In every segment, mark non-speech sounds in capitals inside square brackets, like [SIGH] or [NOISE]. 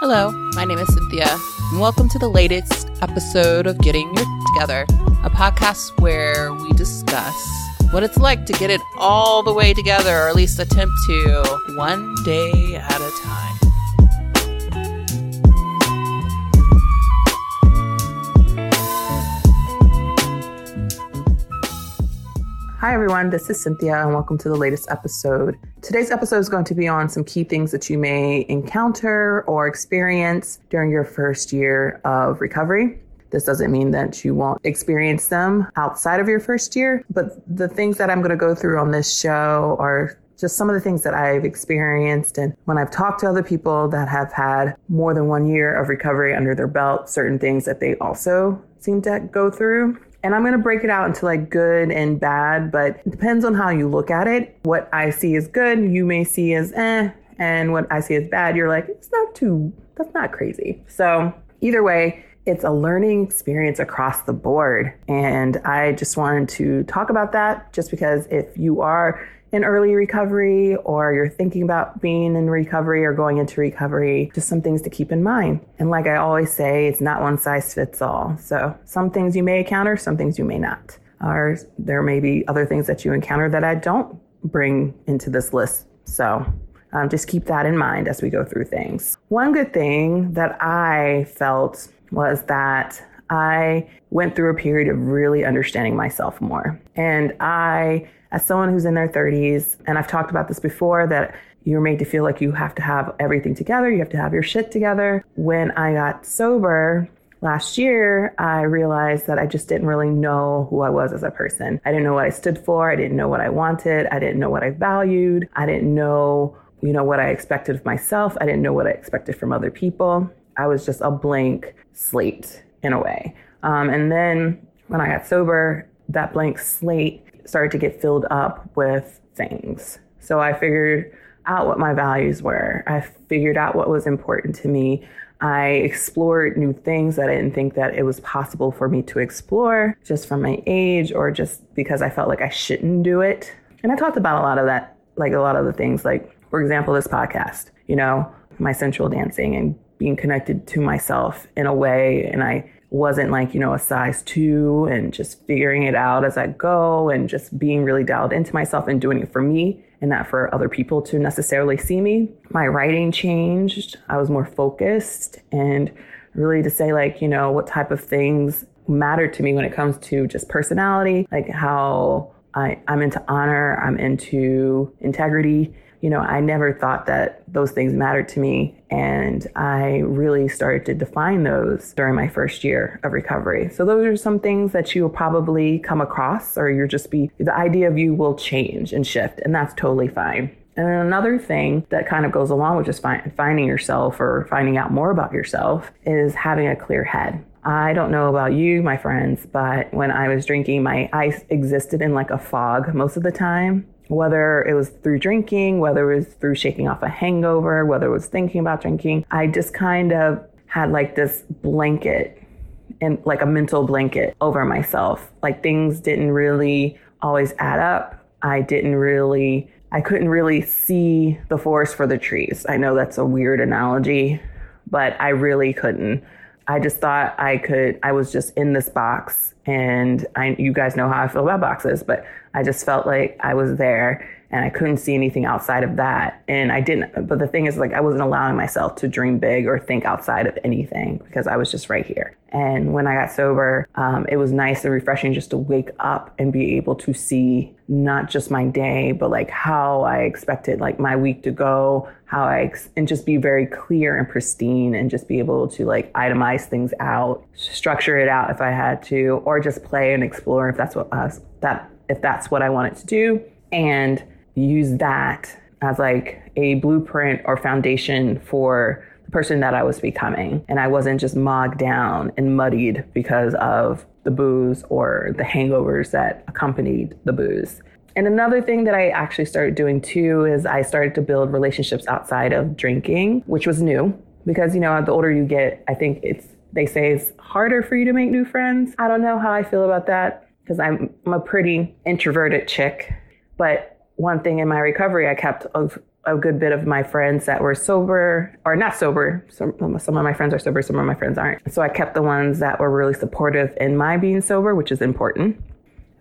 Hello, my name is Cynthia, and welcome to the latest episode of Getting Your Together, a podcast where we discuss what it's like to get it all the way together, or at least attempt to, one day at a time. Hi, everyone. This is Cynthia, and welcome to the latest episode. Today's episode is going to be on some key things that you may encounter or experience during your first year of recovery. This doesn't mean that you won't experience them outside of your first year, but the things that I'm going to go through on this show are just some of the things that I've experienced. And when I've talked to other people that have had more than one year of recovery under their belt, certain things that they also seem to go through. And I'm going to break it out into like good and bad, but it depends on how you look at it. What I see as good, you may see as eh, and what I see as bad, you're like, it's not too, that's not crazy. So either way, it's a learning experience across the board. And I just wanted to talk about that just because if you are in early recovery or you're thinking about being in recovery or going into recovery, just some things to keep in mind. And like I always say, it's not one size fits all. So some things you may encounter, some things you may not. Or there may be other things that you encounter that I don't bring into this list. So um, just keep that in mind as we go through things. One good thing that I felt was that I went through a period of really understanding myself more. And I as someone who's in their 30s, and I've talked about this before, that you're made to feel like you have to have everything together, you have to have your shit together. When I got sober, last year, I realized that I just didn't really know who I was as a person. I didn't know what I stood for. I didn't know what I wanted. I didn't know what I valued. I didn't know, you know, what I expected of myself. I didn't know what I expected from other people. I was just a blank slate in a way. Um, and then when I got sober, that blank slate started to get filled up with things. So I figured out what my values were. I figured out what was important to me. I explored new things that I didn't think that it was possible for me to explore just from my age or just because I felt like I shouldn't do it. And I talked about a lot of that, like a lot of the things, like, for example, this podcast, you know, my sensual dancing and being connected to myself in a way. And I wasn't like, you know, a size two and just figuring it out as I go and just being really dialed into myself and doing it for me and not for other people to necessarily see me. My writing changed. I was more focused and really to say, like, you know, what type of things matter to me when it comes to just personality, like how I, I'm into honor, I'm into integrity you know, I never thought that those things mattered to me. And I really started to define those during my first year of recovery. So those are some things that you will probably come across, or you'll just be, the idea of you will change and shift, and that's totally fine. And then another thing that kind of goes along with just find, finding yourself or finding out more about yourself is having a clear head. I don't know about you, my friends, but when I was drinking, my eyes existed in like a fog most of the time whether it was through drinking, whether it was through shaking off a hangover, whether it was thinking about drinking, I just kind of had like this blanket and like a mental blanket over myself. Like things didn't really always add up. I didn't really, I couldn't really see the forest for the trees. I know that's a weird analogy, but I really couldn't. I just thought I could, I was just in this box and I, you guys know how I feel about boxes, but I just felt like I was there and I couldn't see anything outside of that. And I didn't, but the thing is, like, I wasn't allowing myself to dream big or think outside of anything because I was just right here. And when I got sober, um, it was nice and refreshing just to wake up and be able to see not just my day, but like how I expected like my week to go, how I, ex- and just be very clear and pristine and just be able to like itemize things out, structure it out if I had to, or just play and explore if that's what us, that, if that's what I wanted to do. And use that as like a blueprint or foundation for the person that I was becoming. And I wasn't just mogged down and muddied because of the booze or the hangovers that accompanied the booze. And another thing that I actually started doing too is I started to build relationships outside of drinking, which was new because, you know, the older you get, I think it's, they say it's harder for you to make new friends. I don't know how I feel about that because I'm, I'm a pretty introverted chick, but one thing in my recovery I kept of a good bit of my friends that were sober or not sober. Some, some of my friends are sober, some of my friends aren't. So I kept the ones that were really supportive in my being sober, which is important.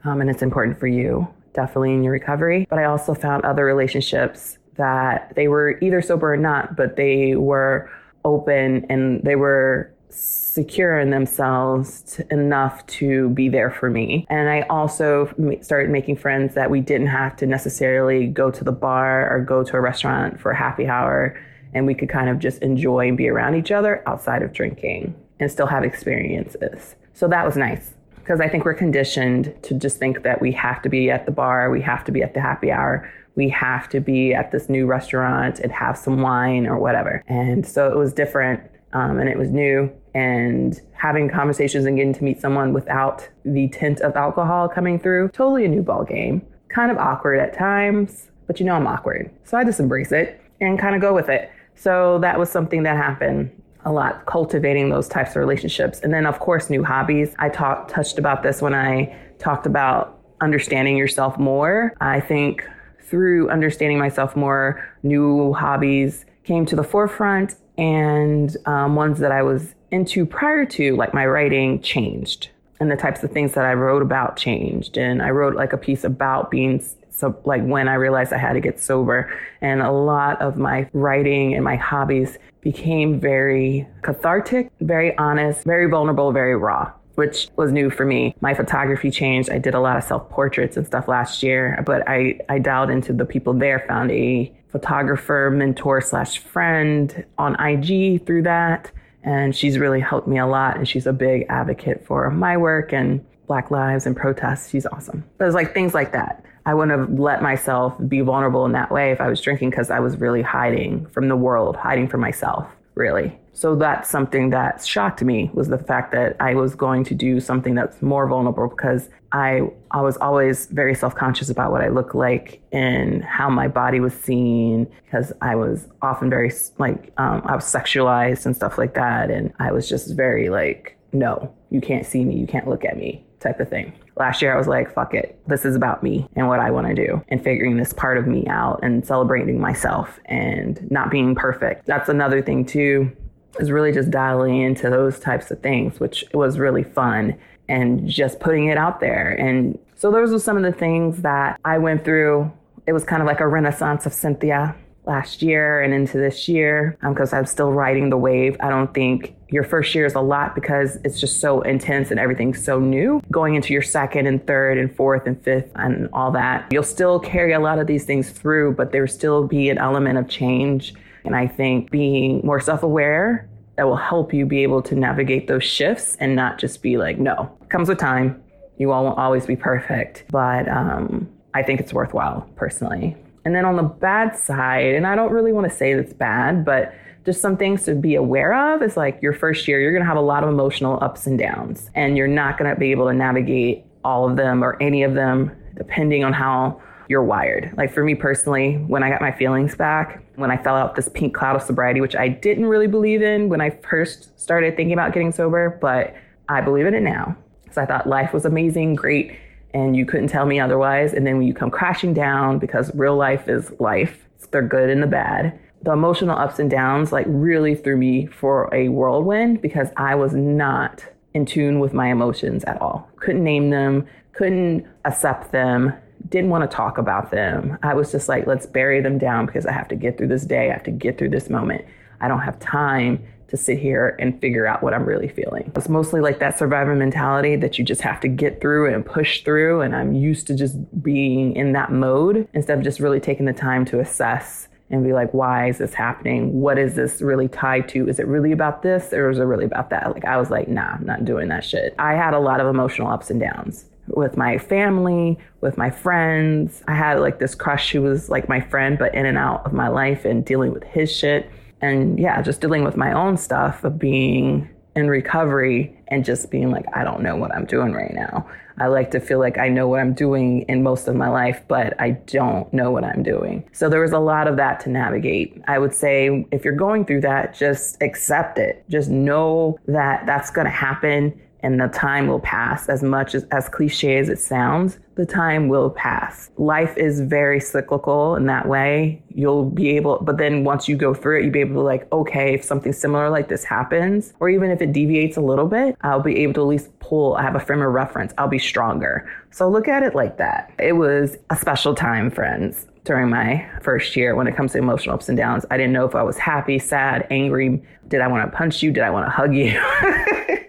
Um, and it's important for you, definitely in your recovery. But I also found other relationships that they were either sober or not, but they were open and they were secure in themselves to, enough to be there for me. And I also started making friends that we didn't have to necessarily go to the bar or go to a restaurant for a happy hour. And we could kind of just enjoy and be around each other outside of drinking and still have experiences. So that was nice because I think we're conditioned to just think that we have to be at the bar, we have to be at the happy hour, we have to be at this new restaurant and have some wine or whatever. And so it was different um, and it was new. And having conversations and getting to meet someone without the tint of alcohol coming through, totally a new ball game. Kind of awkward at times, but you know I'm awkward. So I just embrace it and kind of go with it. So that was something that happened a lot, cultivating those types of relationships. And then, of course, new hobbies. I talked, touched about this when I talked about understanding yourself more. I think through understanding myself more, new hobbies came to the forefront and um, ones that I was into prior to, like my writing, changed. And the types of things that I wrote about changed. And I wrote like a piece about being so like when I realized I had to get sober. And a lot of my writing and my hobbies became very cathartic, very honest, very vulnerable, very raw which was new for me. My photography changed. I did a lot of self portraits and stuff last year, but I, I dialed into the people there, found a photographer, mentor slash friend on IG through that. And she's really helped me a lot. And she's a big advocate for my work and Black Lives and protests. She's awesome. It's like things like that. I wouldn't have let myself be vulnerable in that way if I was drinking because I was really hiding from the world, hiding from myself, really. So that's something that shocked me was the fact that I was going to do something that's more vulnerable because I I was always very self-conscious about what I looked like and how my body was seen because I was often very like um, I was sexualized and stuff like that and I was just very like no you can't see me you can't look at me type of thing. Last year I was like fuck it this is about me and what I want to do and figuring this part of me out and celebrating myself and not being perfect. That's another thing too is really just dialing into those types of things, which was really fun and just putting it out there. And so those were some of the things that I went through. It was kind of like a renaissance of Cynthia last year and into this year because um, I'm still riding the wave. I don't think your first year is a lot because it's just so intense and everything's so new. Going into your second and third and fourth and fifth and all that, you'll still carry a lot of these things through, but there will still be an element of change and I think being more self aware that will help you be able to navigate those shifts and not just be like, no, comes with time. You all won't always be perfect, but um, I think it's worthwhile personally. And then on the bad side, and I don't really want to say that's bad, but just some things to be aware of is like your first year, you're going to have a lot of emotional ups and downs, and you're not going to be able to navigate all of them or any of them depending on how you're wired. Like for me personally, when I got my feelings back, when I fell out this pink cloud of sobriety, which I didn't really believe in when I first started thinking about getting sober, but I believe in it now. So I thought life was amazing, great, and you couldn't tell me otherwise. And then when you come crashing down, because real life is life, they're good and the bad. The emotional ups and downs like really threw me for a whirlwind because I was not in tune with my emotions at all. Couldn't name them, couldn't accept them, didn't want to talk about them. I was just like, let's bury them down because I have to get through this day. I have to get through this moment. I don't have time to sit here and figure out what I'm really feeling. It's mostly like that survivor mentality that you just have to get through and push through. And I'm used to just being in that mode instead of just really taking the time to assess and be like, why is this happening? What is this really tied to? Is it really about this or is it really about that? Like, I was like, nah, I'm not doing that shit. I had a lot of emotional ups and downs with my family, with my friends. I had like this crush who was like my friend, but in and out of my life and dealing with his shit. And yeah, just dealing with my own stuff of being in recovery and just being like, I don't know what I'm doing right now. I like to feel like I know what I'm doing in most of my life, but I don't know what I'm doing. So there was a lot of that to navigate. I would say if you're going through that, just accept it. Just know that that's going to happen and the time will pass as much as, as cliche as it sounds the time will pass life is very cyclical in that way you'll be able but then once you go through it you'll be able to like okay if something similar like this happens or even if it deviates a little bit i'll be able to at least pull i have a frame of reference i'll be stronger so look at it like that it was a special time friends during my first year when it comes to emotional ups and downs. I didn't know if I was happy, sad, angry. Did I want to punch you? Did I want to hug you? [LAUGHS]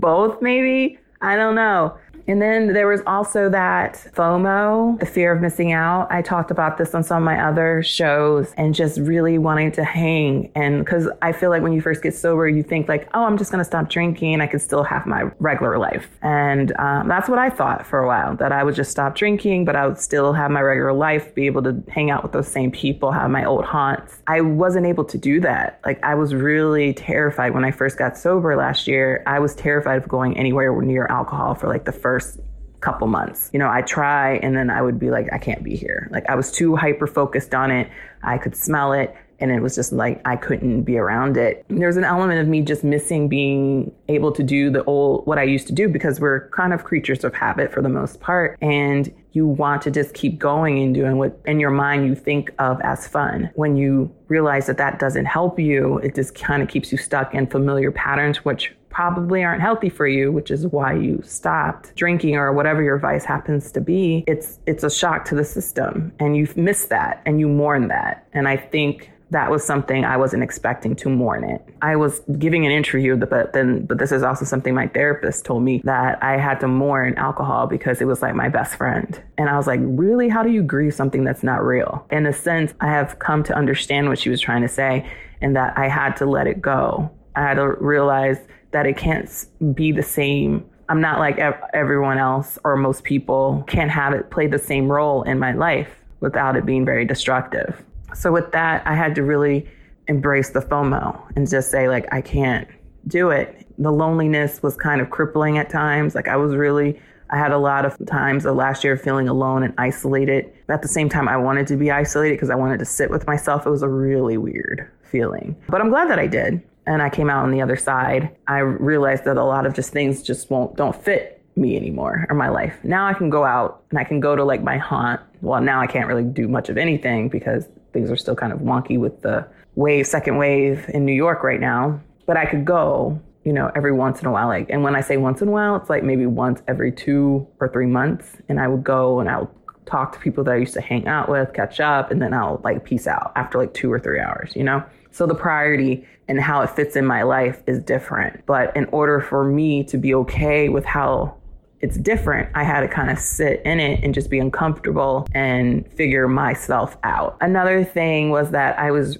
both, maybe. I don't know. And then there was also that FOMO, the fear of missing out. I talked about this on some of my other shows and just really wanting to hang. And because I feel like when you first get sober, you think like, oh, I'm just going to stop drinking. I can still have my regular life. And um, that's what I thought for a while, that I would just stop drinking, but I would still have my regular life, be able to hang out with those same people, have my old haunts. I wasn't able to do that. Like I was really terrified when I first got sober last year. I was terrified of going anywhere near alcohol for like the first first couple months. You know, I try and then I would be like, I can't be here. Like I was too hyper focused on it. I could smell it. And it was just like I couldn't be around it. There's an element of me just missing being able to do the old what I used to do because we're kind of creatures of habit for the most part. And you want to just keep going and doing what in your mind you think of as fun. When you realize that that doesn't help you, it just kind of keeps you stuck in familiar patterns, which probably aren't healthy for you, which is why you stopped drinking or whatever your vice happens to be. It's it's a shock to the system and you miss that and you mourn that. And I think that was something I wasn't expecting to mourn it. I was giving an interview, but then, but this is also something my therapist told me that I had to mourn alcohol because it was like my best friend. And I was like, really? How do you grieve something that's not real? In a sense, I have come to understand what she was trying to say and that I had to let it go. I had to realize that it can't be the same. I'm not like everyone else or most people can't have it play the same role in my life without it being very destructive. So with that, I had to really embrace the FOMO and just say like I can't do it. The loneliness was kind of crippling at times. Like I was really I had a lot of times the last year feeling alone and isolated. At the same time I wanted to be isolated because I wanted to sit with myself. It was a really weird feeling. But I'm glad that I did and I came out on the other side. I realized that a lot of just things just won't don't fit me anymore or my life. Now I can go out and I can go to like my haunt. Well, now I can't really do much of anything because things are still kind of wonky with the wave, second wave in New York right now. But I could go, you know, every once in a while. Like, and when I say once in a while, it's like maybe once every two or three months. And I would go and I'll talk to people that I used to hang out with, catch up, and then I'll like peace out after like two or three hours, you know? So the priority and how it fits in my life is different. But in order for me to be okay with how it's different, I had to kind of sit in it and just be uncomfortable and figure myself out. Another thing was that I was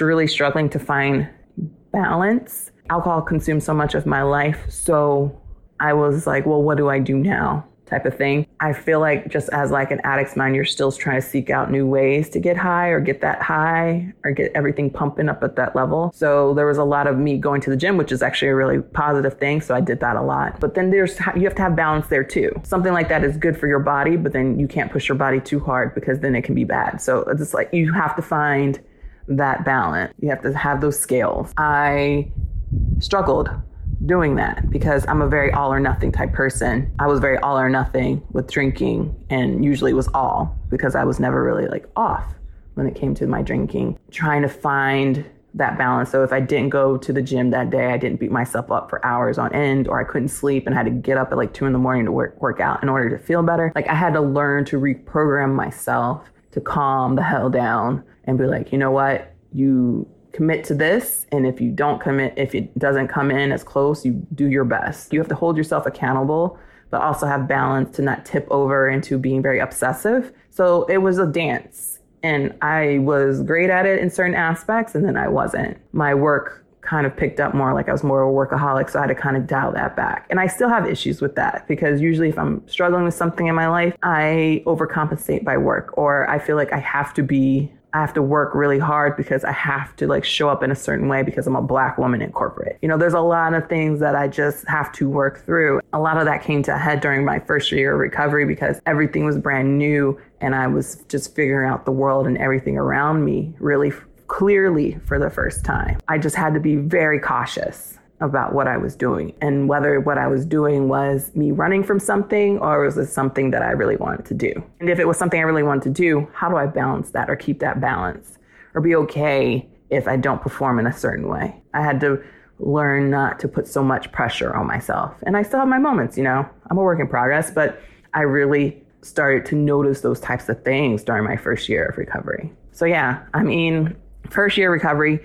really struggling to find balance. Alcohol consumed so much of my life. So I was like, well, what do I do now? Type of thing. I feel like just as like an addict's mind, you're still trying to seek out new ways to get high or get that high or get everything pumping up at that level. So there was a lot of me going to the gym, which is actually a really positive thing. So I did that a lot. But then there's, you have to have balance there too. Something like that is good for your body, but then you can't push your body too hard because then it can be bad. So it's like you have to find that balance. You have to have those scales. I struggled doing that because I'm a very all or nothing type person. I was very all or nothing with drinking, and usually it was all because I was never really like off when it came to my drinking. Trying to find that balance. So if I didn't go to the gym that day, I didn't beat myself up for hours on end, or I couldn't sleep and had to get up at like two in the morning to work, work out in order to feel better. Like I had to learn to reprogram myself to calm the hell down and be like, you know what? You commit to this and if you don't commit if it doesn't come in as close you do your best. You have to hold yourself accountable but also have balance to not tip over into being very obsessive. So it was a dance and i was great at it in certain aspects and then i wasn't. My work kind of picked up more like i was more of a workaholic so i had to kind of dial that back. And i still have issues with that because usually if i'm struggling with something in my life i overcompensate by work or i feel like i have to be I have to work really hard because I have to like show up in a certain way because I'm a black woman in corporate. You know, there's a lot of things that I just have to work through. A lot of that came to a head during my first year of recovery because everything was brand new and I was just figuring out the world and everything around me really clearly for the first time. I just had to be very cautious about what I was doing and whether what I was doing was me running from something or was it something that I really wanted to do. And if it was something I really wanted to do, how do I balance that or keep that balance or be okay if I don't perform in a certain way? I had to learn not to put so much pressure on myself. And I still have my moments, you know, I'm a work in progress, but I really started to notice those types of things during my first year of recovery. So, yeah, I mean, first year recovery,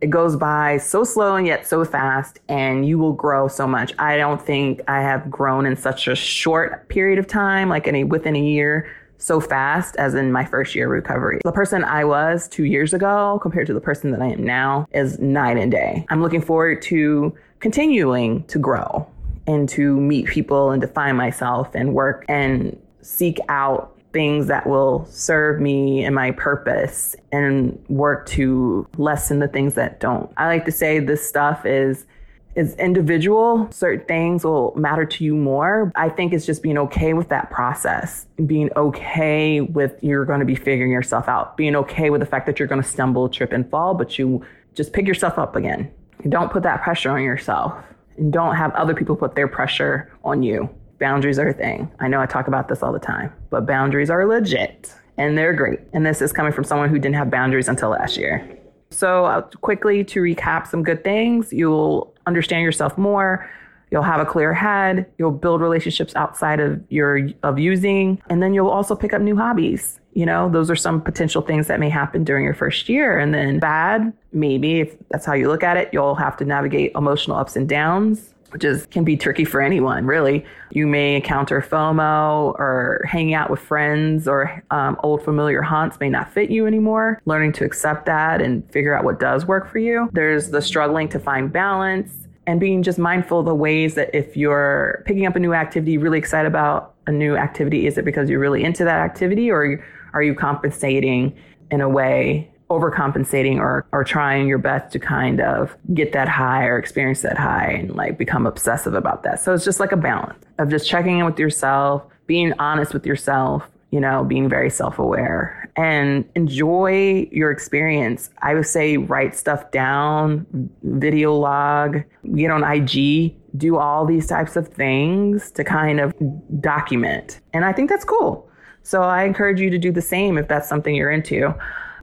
it goes by so slow and yet so fast, and you will grow so much. I don't think I have grown in such a short period of time, like any within a year, so fast as in my first year recovery. The person I was two years ago compared to the person that I am now is night and day. I'm looking forward to continuing to grow and to meet people and define myself and work and seek out things that will serve me and my purpose and work to lessen the things that don't. I like to say this stuff is is individual. Certain things will matter to you more. I think it's just being okay with that process, being okay with you're going to be figuring yourself out, being okay with the fact that you're going to stumble, trip, and fall, but you just pick yourself up again. Don't put that pressure on yourself and don't have other people put their pressure on you boundaries are a thing. I know I talk about this all the time, but boundaries are legit and they're great. And this is coming from someone who didn't have boundaries until last year. So, uh, quickly to recap some good things, you'll understand yourself more. You'll have a clear head. You'll build relationships outside of your of using, and then you'll also pick up new hobbies. You know, those are some potential things that may happen during your first year. And then bad, maybe if that's how you look at it, you'll have to navigate emotional ups and downs which is can be tricky for anyone really. You may encounter fomo or hanging out with friends or um, old familiar haunts may not fit you anymore. Learning to accept that and figure out what does work for you. There's the struggling to find balance and being just mindful of the ways that if you're picking up a new activity really excited about a new activity is it because you're really into that activity or are you compensating in a way overcompensating or or trying your best to kind of get that high or experience that high and like become obsessive about that. So it's just like a balance of just checking in with yourself, being honest with yourself, you know, being very self-aware and enjoy your experience. I would say write stuff down, video log, get on IG, do all these types of things to kind of document. And I think that's cool. So I encourage you to do the same if that's something you're into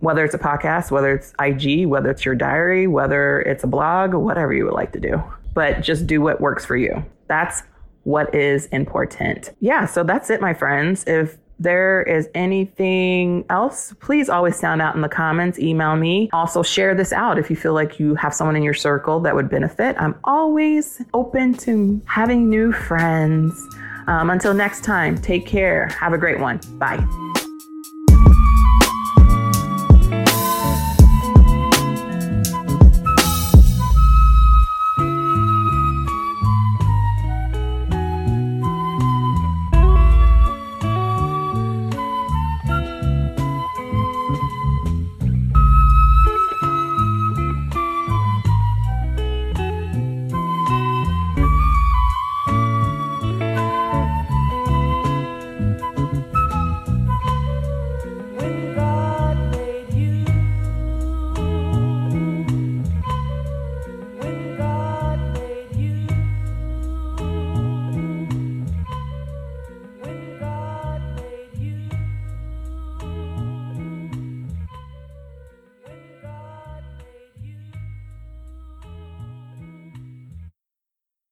whether it's a podcast, whether it's IG, whether it's your diary, whether it's a blog, whatever you would like to do. But just do what works for you. That's what is important. Yeah, so that's it, my friends. If there is anything else, please always sound out in the comments, email me. Also, share this out if you feel like you have someone in your circle that would benefit. I'm always open to having new friends. Um, until next time, take care. Have a great one. Bye.